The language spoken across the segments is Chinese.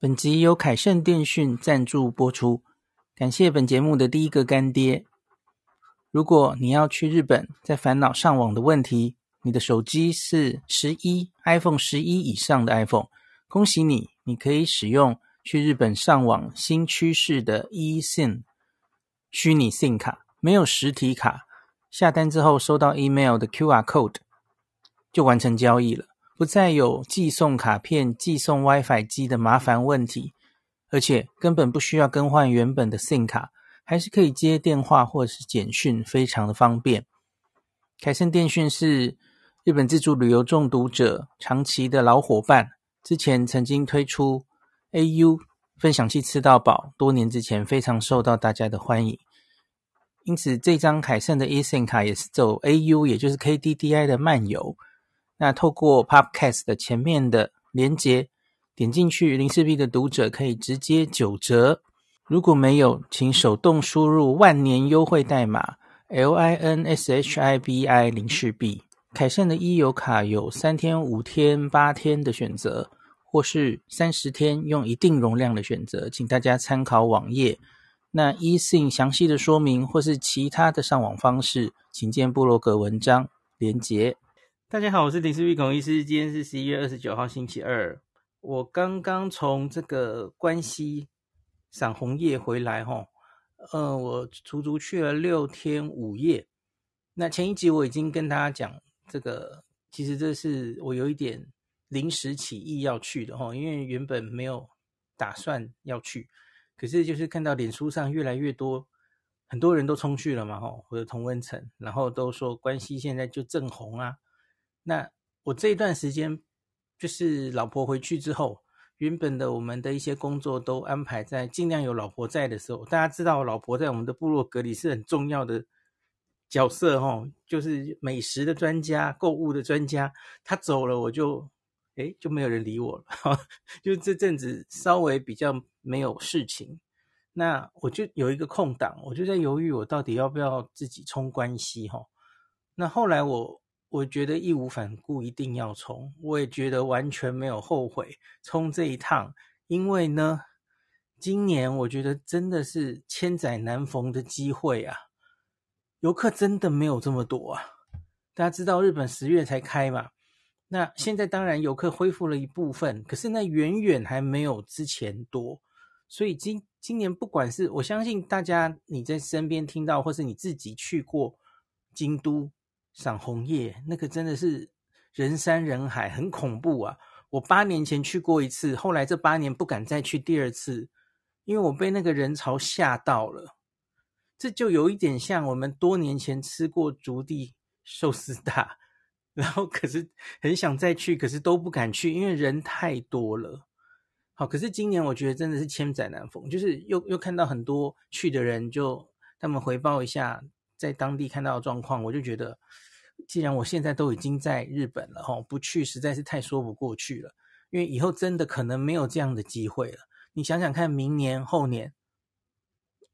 本集由凯盛电讯赞助播出，感谢本节目的第一个干爹。如果你要去日本，在烦恼上网的问题，你的手机是十一 iPhone 十一以上的 iPhone，恭喜你，你可以使用去日本上网新趋势的 eSIM 虚拟 SIM 卡，没有实体卡，下单之后收到 email 的 QR code 就完成交易了。不再有寄送卡片、寄送 WiFi 机的麻烦问题，而且根本不需要更换原本的 SIM 卡，还是可以接电话或是简讯，非常的方便。凯盛电讯是日本自助旅游中毒者长期的老伙伴，之前曾经推出 AU 分享器吃到饱，多年之前非常受到大家的欢迎，因此这张凯盛的 eSIM 卡也是走 AU，也就是 KDDI 的漫游。那透过 Podcast 的前面的连结，点进去，零四 B 的读者可以直接九折。如果没有，请手动输入万年优惠代码 L I N S H I B I 零四 B。凯盛的 e 游卡有三天、五天、八天的选择，或是三十天用一定容量的选择，请大家参考网页。那 eSIM 详细的说明或是其他的上网方式，请见部落格文章连结。大家好，我是林思碧孔医师。今天是十一月二十九号，星期二。我刚刚从这个关西赏红叶回来，哈，呃，我足足去了六天五夜。那前一集我已经跟大家讲，这个其实这是我有一点临时起意要去的，哈，因为原本没有打算要去，可是就是看到脸书上越来越多很多人都冲去了嘛，哈，我的同温层，然后都说关西现在就正红啊。那我这一段时间，就是老婆回去之后，原本的我们的一些工作都安排在尽量有老婆在的时候。大家知道，老婆在我们的部落格里是很重要的角色，哦，就是美食的专家、购物的专家。她走了，我就诶就没有人理我了。就这阵子稍微比较没有事情，那我就有一个空档，我就在犹豫，我到底要不要自己冲关系，哈。那后来我。我觉得义无反顾，一定要冲。我也觉得完全没有后悔冲这一趟，因为呢，今年我觉得真的是千载难逢的机会啊！游客真的没有这么多啊！大家知道日本十月才开嘛，那现在当然游客恢复了一部分，可是那远远还没有之前多。所以今今年不管是我相信大家你在身边听到，或是你自己去过京都。赏红叶，那个真的是人山人海，很恐怖啊！我八年前去过一次，后来这八年不敢再去第二次，因为我被那个人潮吓到了。这就有一点像我们多年前吃过竹地寿司大，然后可是很想再去，可是都不敢去，因为人太多了。好，可是今年我觉得真的是千载难逢，就是又又看到很多去的人，就他们回报一下在当地看到的状况，我就觉得。既然我现在都已经在日本了，吼，不去实在是太说不过去了。因为以后真的可能没有这样的机会了。你想想看，明年后年，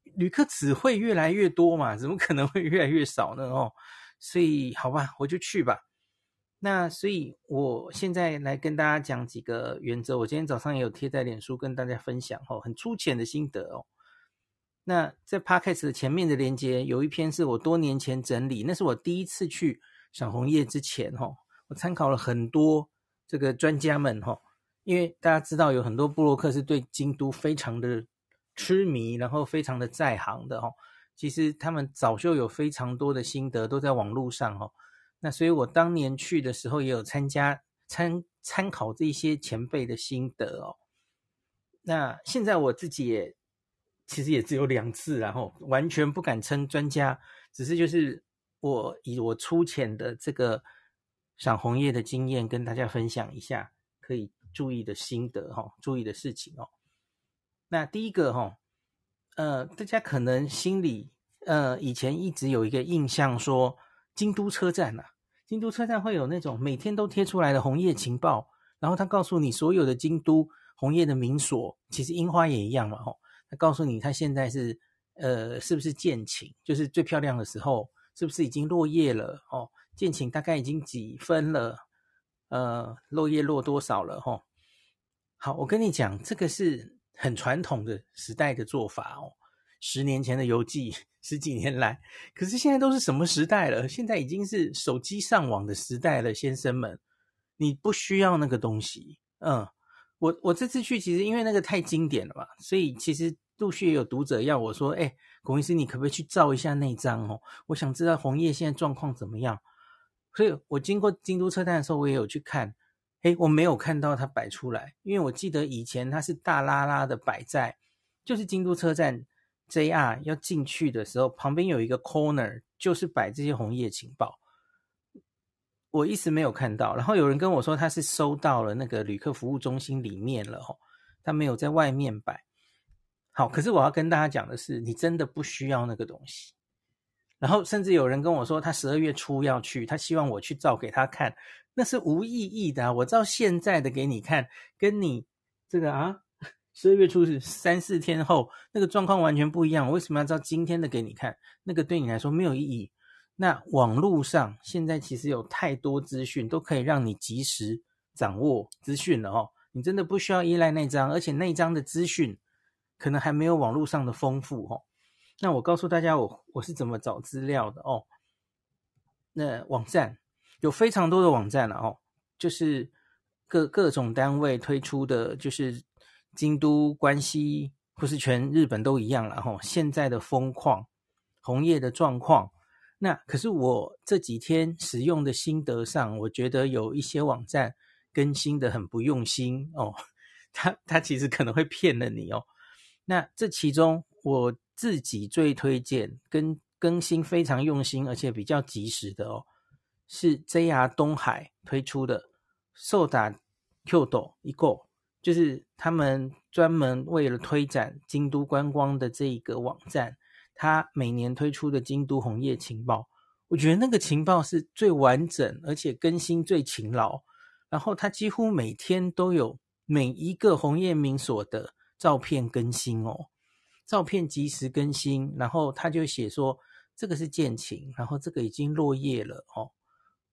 旅客只会越来越多嘛，怎么可能会越来越少呢？哦，所以好吧，我就去吧。那所以我现在来跟大家讲几个原则。我今天早上也有贴在脸书跟大家分享，吼，很粗浅的心得哦。那在 Podcast 的前面的连接有一篇是我多年前整理，那是我第一次去。赏红叶之前，哈，我参考了很多这个专家们，哈，因为大家知道有很多布洛克是对京都非常的痴迷，然后非常的在行的，哈。其实他们早就有非常多的心得都在网络上，哈。那所以我当年去的时候也有参加参参考这些前辈的心得哦。那现在我自己也其实也只有两次，然后完全不敢称专家，只是就是。我以我粗浅的这个赏红叶的经验跟大家分享一下，可以注意的心得哈，注意的事情哦。那第一个哈，呃，大家可能心里呃以前一直有一个印象说，京都车站呐、啊，京都车站会有那种每天都贴出来的红叶情报，然后他告诉你所有的京都红叶的名所，其实樱花也一样嘛哈，他告诉你他现在是呃是不是见晴，就是最漂亮的时候。是不是已经落叶了？哦，见顷大概已经几分了？呃，落叶落多少了？哈、哦，好，我跟你讲，这个是很传统的时代的做法哦。十年前的邮寄，十几年来，可是现在都是什么时代了？现在已经是手机上网的时代了，先生们，你不需要那个东西。嗯，我我这次去其实因为那个太经典了嘛，所以其实陆续有读者要我说，哎，龚医师，你可不可以去照一下那张哦？我想知道红叶现在状况怎么样。所以我经过京都车站的时候，我也有去看。诶，我没有看到它摆出来，因为我记得以前它是大拉拉的摆在，就是京都车站 JR 要进去的时候，旁边有一个 corner，就是摆这些红叶情报。我一直没有看到，然后有人跟我说他是收到了那个旅客服务中心里面了哦，他没有在外面摆。好，可是我要跟大家讲的是，你真的不需要那个东西。然后甚至有人跟我说，他十二月初要去，他希望我去照给他看。那是无意义的啊！我照现在的给你看，跟你这个啊，十二月初是三四天后那个状况完全不一样。我为什么要照今天的给你看？那个对你来说没有意义。那网络上现在其实有太多资讯，都可以让你及时掌握资讯了哦。你真的不需要依赖那张，而且那张的资讯可能还没有网络上的丰富哦。那我告诉大家我，我是怎么找资料的哦。那网站。有非常多的网站了哦，就是各各种单位推出的，就是京都、关西或是全日本都一样了哈。现在的风况、红叶的状况，那可是我这几天使用的心得上，我觉得有一些网站更新的很不用心哦，他他其实可能会骗了你哦。那这其中我自己最推荐跟更新非常用心，而且比较及时的哦。是 JR 东海推出的 Soda Kyoto 一个，就是他们专门为了推展京都观光的这一个网站，他每年推出的京都红叶情报，我觉得那个情报是最完整，而且更新最勤劳。然后他几乎每天都有每一个红叶名所的照片更新哦，照片及时更新。然后他就写说这个是见晴，然后这个已经落叶了哦。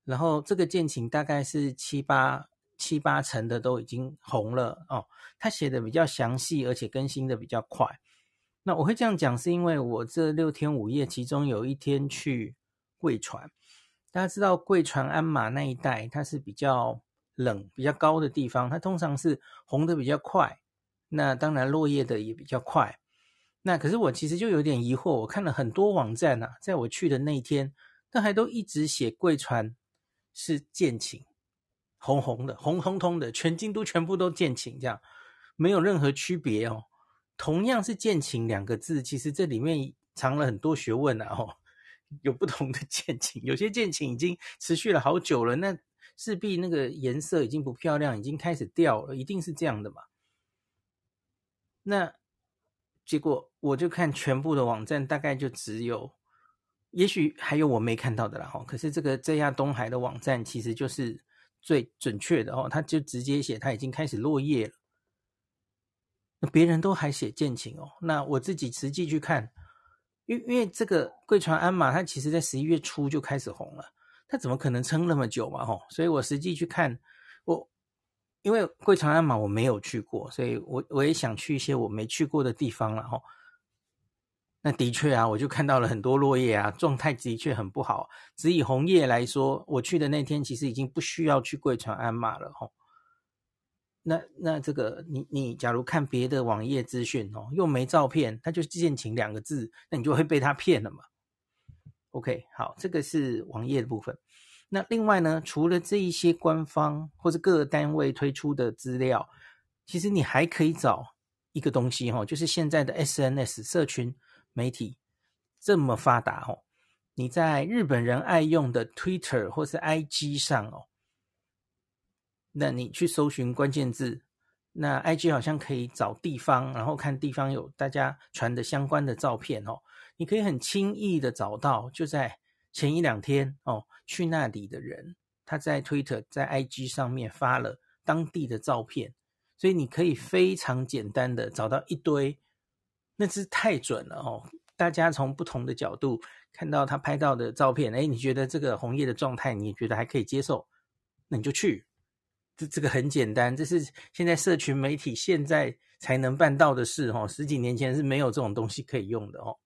然后这个见晴大概是七八七八成的都已经红了哦，他写的比较详细，而且更新的比较快。那我会这样讲，是因为我这六天五夜，其中有一天去贵船，大家知道贵船鞍马那一带，它是比较冷、比较高的地方，它通常是红的比较快，那当然落叶的也比较快。那可是我其实就有点疑惑，我看了很多网站啊，在我去的那一天，但还都一直写贵船。是见晴，红红的，红彤彤的，全京都全部都见晴，这样没有任何区别哦。同样是见晴两个字，其实这里面藏了很多学问呐哦。有不同的见晴，有些见晴已经持续了好久了，那势必那个颜色已经不漂亮，已经开始掉了，一定是这样的嘛。那结果我就看全部的网站，大概就只有。也许还有我没看到的啦哈，可是这个 JR 东海的网站其实就是最准确的哦，他就直接写他已经开始落叶了。那别人都还写见晴哦，那我自己实际去看，因因为这个贵船鞍马它其实在十一月初就开始红了，它怎么可能撑那么久嘛哈？所以我实际去看，我因为贵船鞍马我没有去过，所以我我也想去一些我没去过的地方了哈。那的确啊，我就看到了很多落叶啊，状态的确很不好。只以红叶来说，我去的那天其实已经不需要去贵船鞍马了吼。那那这个你你假如看别的网页资讯哦，又没照片，它就见晴两个字，那你就会被他骗了嘛。OK，好，这个是网页的部分。那另外呢，除了这一些官方或者各单位推出的资料，其实你还可以找一个东西哈，就是现在的 SNS 社群。媒体这么发达哦，你在日本人爱用的 Twitter 或是 IG 上哦，那你去搜寻关键字，那 IG 好像可以找地方，然后看地方有大家传的相关的照片哦，你可以很轻易的找到，就在前一两天哦，去那里的人他在 Twitter 在 IG 上面发了当地的照片，所以你可以非常简单的找到一堆。那是太准了哦！大家从不同的角度看到他拍到的照片，哎，你觉得这个红叶的状态，你也觉得还可以接受，那你就去，这这个很简单，这是现在社群媒体现在才能办到的事哦。十几年前是没有这种东西可以用的哦。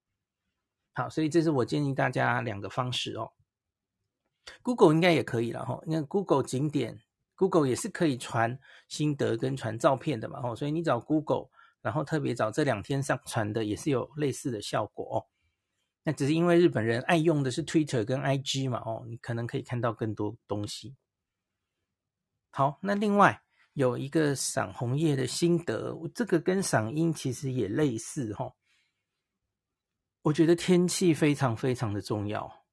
好，所以这是我建议大家两个方式哦。Google 应该也可以了哈，因为 Google 景点，Google 也是可以传心得跟传照片的嘛哦。所以你找 Google，然后特别找这两天上传的，也是有类似的效果哦。那只是因为日本人爱用的是 Twitter 跟 IG 嘛哦，你可能可以看到更多东西。好，那另外有一个赏红叶的心得，这个跟赏樱其实也类似哈。我觉得天气非常非常的重要，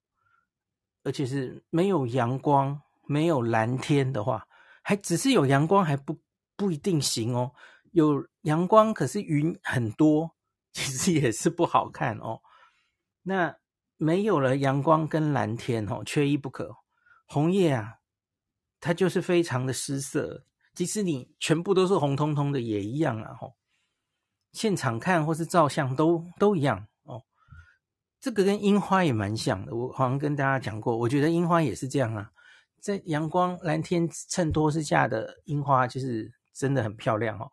而且是没有阳光、没有蓝天的话，还只是有阳光还不不一定行哦。有阳光可是云很多，其实也是不好看哦。那没有了阳光跟蓝天哦，缺一不可。红叶啊。它就是非常的失色，即使你全部都是红彤彤的也一样啊！吼，现场看或是照相都都一样。这个跟樱花也蛮像的，我好像跟大家讲过，我觉得樱花也是这样啊，在阳光蓝天衬托之下的樱花，就是真的很漂亮哦。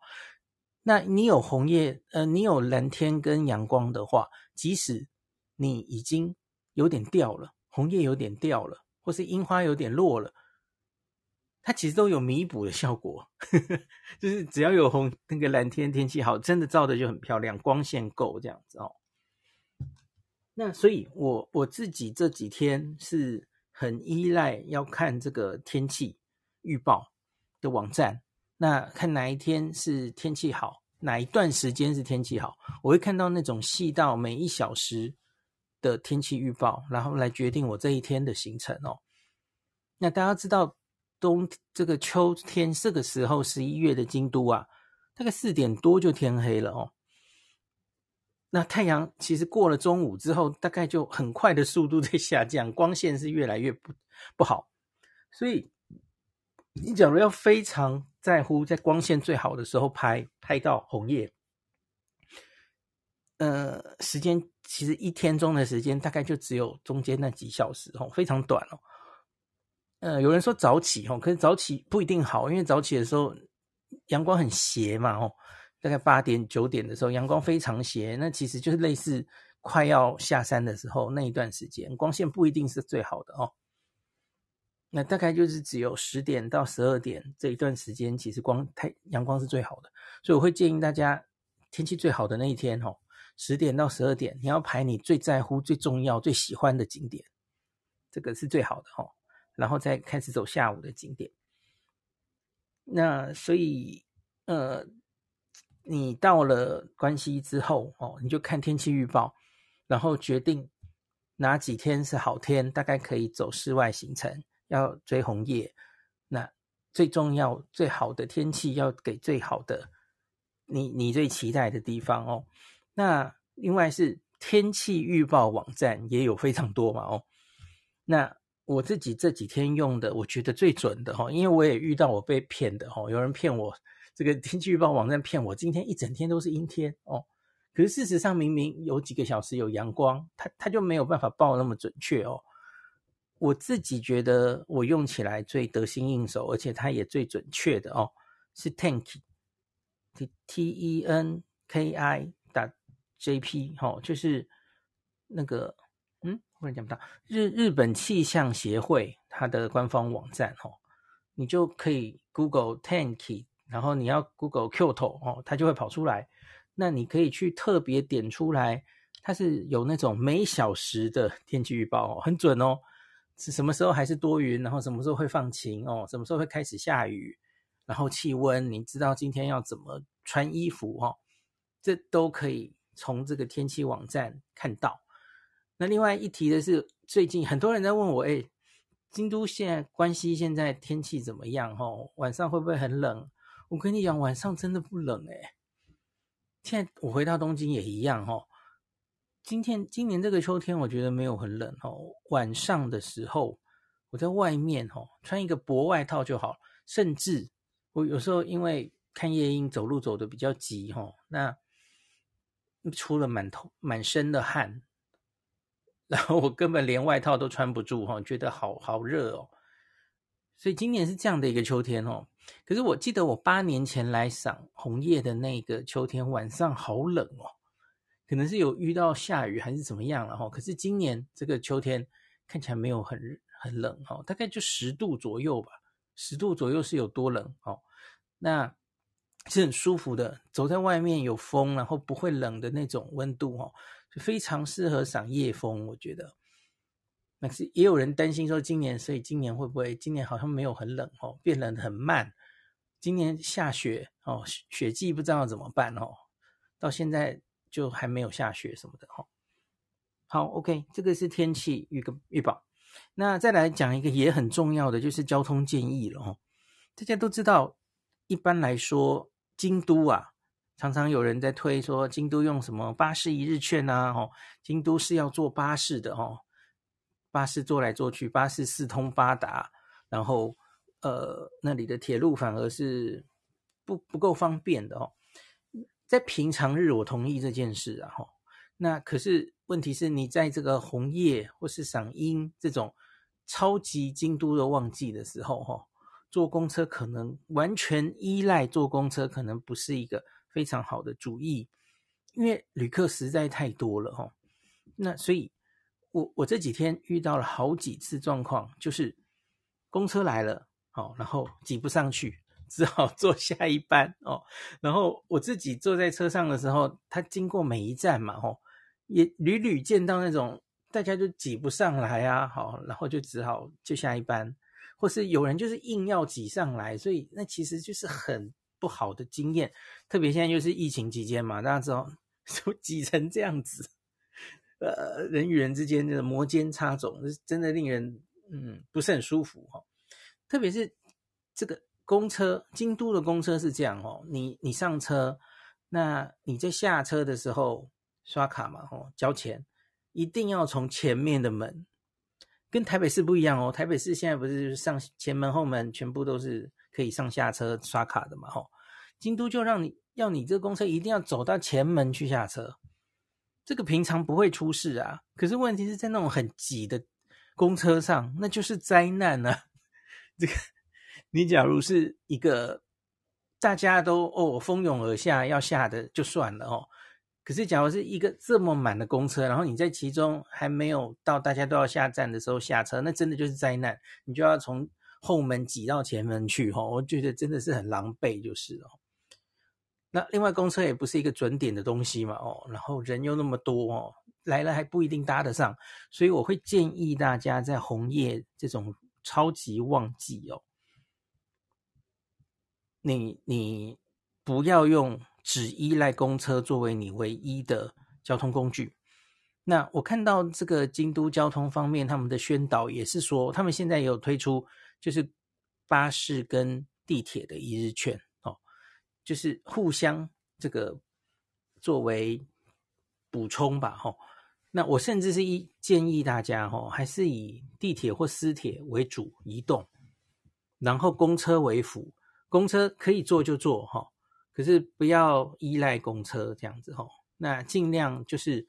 那你有红叶，呃，你有蓝天跟阳光的话，即使你已经有点掉了，红叶有点掉了，或是樱花有点落了。它其实都有弥补的效果，呵呵，就是只要有红那个蓝天天气好，真的照的就很漂亮，光线够这样子哦。那所以我，我自己这几天是很依赖要看这个天气预报的网站，那看哪一天是天气好，哪一段时间是天气好，我会看到那种细到每一小时的天气预报，然后来决定我这一天的行程哦。那大家知道。冬这个秋天这个时候，十一月的京都啊，大概四点多就天黑了哦。那太阳其实过了中午之后，大概就很快的速度在下降，光线是越来越不不好。所以你假如要非常在乎在光线最好的时候拍拍到红叶，呃，时间其实一天中的时间大概就只有中间那几小时哦，非常短哦。呃，有人说早起哦，可是早起不一定好，因为早起的时候阳光很斜嘛哦，大概八点九点的时候阳光非常斜，那其实就是类似快要下山的时候那一段时间，光线不一定是最好的哦。那大概就是只有十点到十二点这一段时间，其实光太阳光是最好的，所以我会建议大家天气最好的那一天哦，十点到十二点你要排你最在乎、最重要、最喜欢的景点，这个是最好的哦。然后再开始走下午的景点。那所以，呃，你到了关西之后哦，你就看天气预报，然后决定哪几天是好天，大概可以走室外行程，要追红叶。那最重要、最好的天气要给最好的你，你最期待的地方哦。那另外是天气预报网站也有非常多嘛哦。那我自己这几天用的，我觉得最准的哈，因为我也遇到我被骗的哈，有人骗我这个天气预报网站骗我，今天一整天都是阴天哦，可是事实上明明有几个小时有阳光，它它就没有办法报那么准确哦。我自己觉得我用起来最得心应手，而且它也最准确的哦，是 Tenki，T T E N K I 打 J P 哈，就是那个。嗯，我也讲不到日日本气象协会它的官方网站哦，你就可以 Google Tenki，然后你要 Google Kyoto 哦，它就会跑出来。那你可以去特别点出来，它是有那种每小时的 天气预报哦，很准哦，是什么时候还是多云，然后什么时候会放晴哦，什么时候会开始下雨，然后气温，你知道今天要怎么穿衣服哦，这都可以从这个天气网站看到。那另外一提的是，最近很多人在问我，哎，京都现在关西现在天气怎么样？哦，晚上会不会很冷？我跟你讲，晚上真的不冷哎。现在我回到东京也一样哦。今天今年这个秋天，我觉得没有很冷哦。晚上的时候，我在外面哦，穿一个薄外套就好。甚至我有时候因为看夜莺，走路走得比较急吼，那出了满头满身的汗。然后我根本连外套都穿不住哈，觉得好好热哦。所以今年是这样的一个秋天哦。可是我记得我八年前来赏红叶的那个秋天晚上好冷哦，可能是有遇到下雨还是怎么样了哈。可是今年这个秋天看起来没有很很冷哦，大概就十度左右吧，十度左右是有多冷哦？那是很舒服的，走在外面有风，然后不会冷的那种温度哦，就非常适合赏夜风，我觉得。那是也有人担心说，今年所以今年会不会今年好像没有很冷哦，变冷很慢。今年下雪哦，雪季不知道怎么办哦，到现在就还没有下雪什么的哦。好，OK，这个是天气预个预报。那再来讲一个也很重要的，就是交通建议了哦。大家都知道，一般来说，京都啊，常常有人在推说京都用什么巴士一日券啊，哦，京都是要坐巴士的哦。巴士坐来坐去，巴士四通八达，然后呃，那里的铁路反而是不不够方便的哦。在平常日，我同意这件事啊，哈。那可是问题是你在这个红叶或是赏樱这种超级京都的旺季的时候，哈，坐公车可能完全依赖坐公车，可能不是一个非常好的主意，因为旅客实在太多了，哈。那所以。我我这几天遇到了好几次状况，就是公车来了，哦，然后挤不上去，只好坐 下一班哦。然后我自己坐在车上的时候，他经过每一站嘛，哦，也屡屡见到那种大家就挤不上来啊，好，然后就只好就下一班，或是有人就是硬要挤上来，所以那其实就是很不好的经验。特别现在又是疫情期间嘛，大家知道 就挤成这样子。呃，人与人之间的摩肩擦踵，真的令人嗯不是很舒服哈。特别是这个公车，京都的公车是这样哦，你你上车，那你在下车的时候刷卡嘛，哦，交钱一定要从前面的门，跟台北市不一样哦。台北市现在不是上前门后门全部都是可以上下车刷卡的嘛，吼。京都就让你要你这个公车一定要走到前门去下车。这个平常不会出事啊，可是问题是在那种很挤的公车上，那就是灾难啊！这个你假如是一个大家都哦蜂拥而下要下的就算了哦，可是假如是一个这么满的公车，然后你在其中还没有到大家都要下站的时候下车，那真的就是灾难，你就要从后门挤到前门去哦，我觉得真的是很狼狈，就是哦。那另外公车也不是一个准点的东西嘛，哦，然后人又那么多哦，来了还不一定搭得上，所以我会建议大家在红叶这种超级旺季哦，你你不要用只依赖公车作为你唯一的交通工具。那我看到这个京都交通方面他们的宣导也是说，他们现在也有推出就是巴士跟地铁的一日券。就是互相这个作为补充吧，吼。那我甚至是一建议大家，吼，还是以地铁或私铁为主移动，然后公车为辅。公车可以坐就坐，哈，可是不要依赖公车这样子，吼。那尽量就是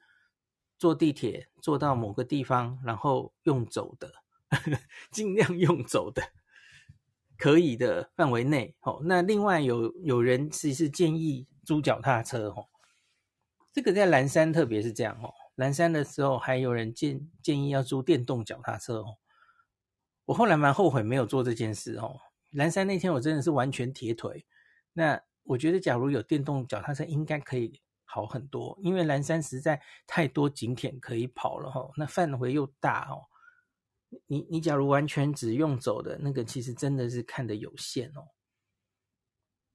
坐地铁坐到某个地方，然后用走的，尽量用走的。可以的范围内，哦，那另外有有人其实建议租脚踏车，哦，这个在岚山特别是这样，哦，岚山的时候还有人建建议要租电动脚踏车，哦，我后来蛮后悔没有做这件事，哦，岚山那天我真的是完全铁腿，那我觉得假如有电动脚踏车应该可以好很多，因为岚山实在太多景点可以跑了，哈，那范围又大，哦。你你假如完全只用走的那个，其实真的是看的有限哦。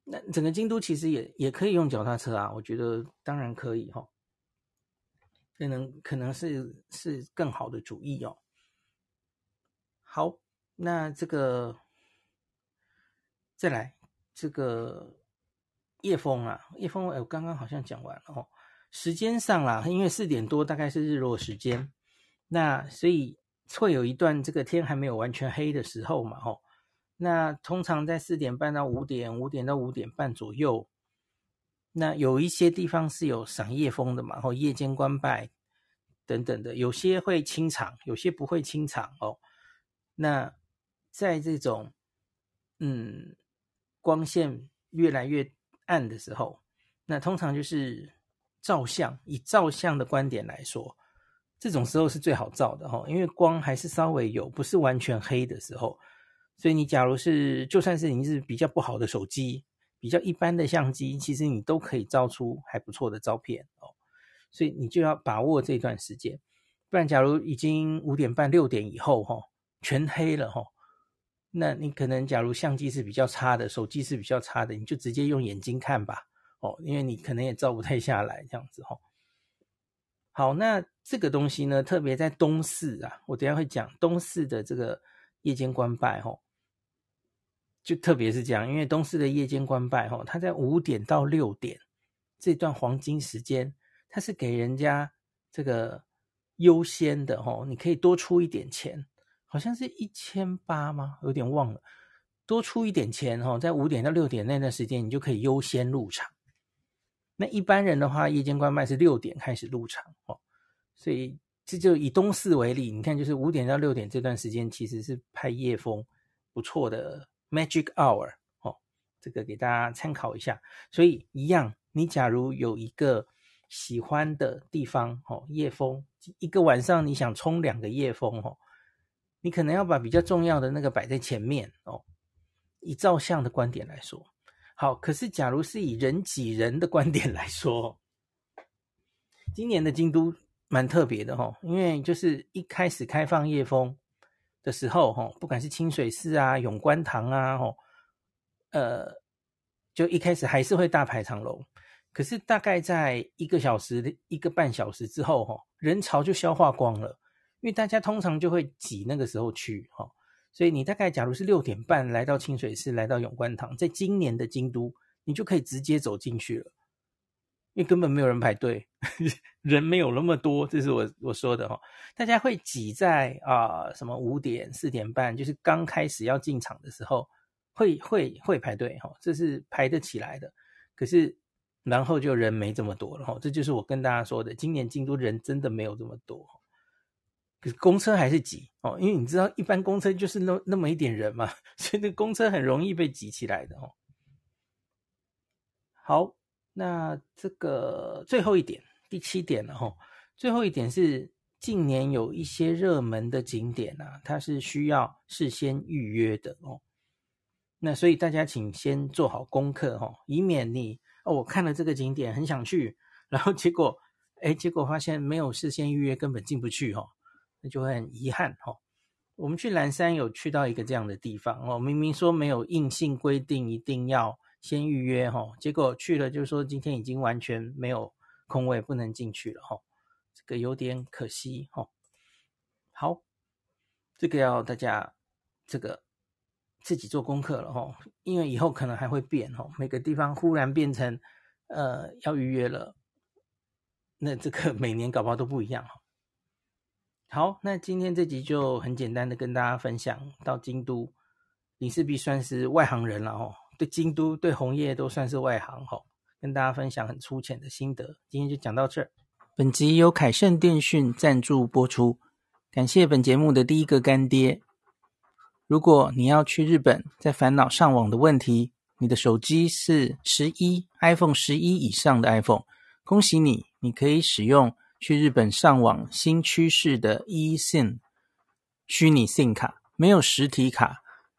那整个京都其实也也可以用脚踏车啊，我觉得当然可以哈、哦，可能可能是是更好的主意哦。好，那这个再来这个叶枫啊，叶枫哎，我刚刚好像讲完了哦。时间上啦，因为四点多大概是日落时间，那所以。会有一段这个天还没有完全黑的时候嘛，吼，那通常在四点半到五点，五点到五点半左右，那有一些地方是有赏夜风的嘛，吼，夜间观拜等等的，有些会清场，有些不会清场哦。那在这种嗯光线越来越暗的时候，那通常就是照相。以照相的观点来说，这种时候是最好照的哈，因为光还是稍微有，不是完全黑的时候。所以你假如是，就算是你是比较不好的手机，比较一般的相机，其实你都可以照出还不错的照片哦。所以你就要把握这段时间，不然假如已经五点半六点以后哈，全黑了哈。那你可能，假如相机是比较差的，手机是比较差的，你就直接用眼睛看吧，哦，因为你可能也照不太下来这样子哈。好，那这个东西呢，特别在东四啊，我等下会讲东四的这个夜间官拜哈，就特别是这样，因为东四的夜间官拜哈，它在五点到六点这段黄金时间，它是给人家这个优先的哈，你可以多出一点钱。好像是一千八吗？有点忘了，多出一点钱哦，在五点到六点那段时间，你就可以优先入场。那一般人的话，夜间关拜是六点开始入场哦，所以这就以东四为例，你看就是五点到六点这段时间，其实是拍夜风不错的 Magic Hour 哦，这个给大家参考一下。所以一样，你假如有一个喜欢的地方哦，夜风一个晚上你想冲两个夜风哦。你可能要把比较重要的那个摆在前面哦，以照相的观点来说，好。可是，假如是以人挤人的观点来说，今年的京都蛮特别的哈，因为就是一开始开放夜风的时候哈，不管是清水寺啊、永观堂啊，吼，呃，就一开始还是会大排长龙。可是大概在一个小时、一个半小时之后，哈，人潮就消化光了。因为大家通常就会挤那个时候去哈，所以你大概假如是六点半来到清水寺，来到永观堂，在今年的京都，你就可以直接走进去了，因为根本没有人排队，人没有那么多，这是我我说的哈。大家会挤在啊、什么五点四点半，就是刚开始要进场的时候，会会会排队哈，这是排得起来的。可是然后就人没这么多了哈，这就是我跟大家说的，今年京都人真的没有这么多。可是公车还是挤哦，因为你知道，一般公车就是那那么一点人嘛，所以那公车很容易被挤起来的哦。好，那这个最后一点，第七点了哈。最后一点是近年有一些热门的景点啊，它是需要事先预约的哦。那所以大家请先做好功课哈，以免你哦，我看了这个景点很想去，然后结果哎，结果发现没有事先预约，根本进不去哦。那就会很遗憾哈。我们去岚山有去到一个这样的地方哦，明明说没有硬性规定一定要先预约哈，结果去了就是说今天已经完全没有空位，不能进去了哈，这个有点可惜哈。好，这个要大家这个自己做功课了哈，因为以后可能还会变哈，每个地方忽然变成呃要预约了，那这个每年搞不好都不一样哈。好，那今天这集就很简单的跟大家分享到京都，你势必算是外行人了哦。对京都、对红叶都算是外行哈，跟大家分享很粗浅的心得。今天就讲到这儿。本集由凯盛电讯赞助播出，感谢本节目的第一个干爹。如果你要去日本，在烦恼上网的问题，你的手机是十一 iPhone 十一以上的 iPhone，恭喜你，你可以使用。去日本上网新趋势的 eSIM 虚拟 SIM 卡，没有实体卡，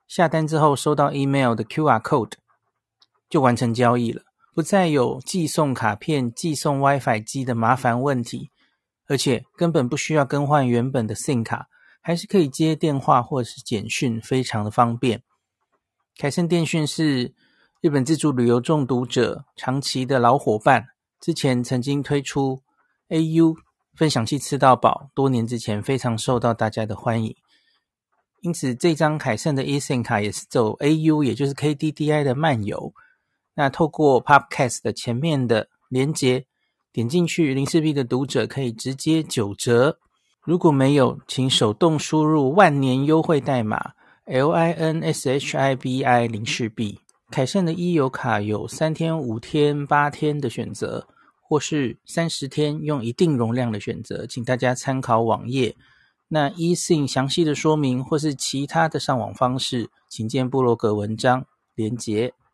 下单之后收到 email 的 QR code 就完成交易了，不再有寄送卡片、寄送 WiFi 机的麻烦问题，而且根本不需要更换原本的 SIM 卡，还是可以接电话或者是简讯，非常的方便。凯盛电讯是日本自助旅游中毒者长期的老伙伴，之前曾经推出。AU 分享器吃到饱，多年之前非常受到大家的欢迎，因此这张凯盛的 eSIM 卡也是走 AU，也就是 KDDI 的漫游。那透过 Podcast 的前面的连接点进去，林氏璧的读者可以直接九折。如果没有，请手动输入万年优惠代码 LINSHIBI 林氏璧。凯盛的 e 游卡有三天、五天、八天的选择。或是三十天用一定容量的选择，请大家参考网页。那 eSIM 详细的说明或是其他的上网方式，请见部落格文章连结。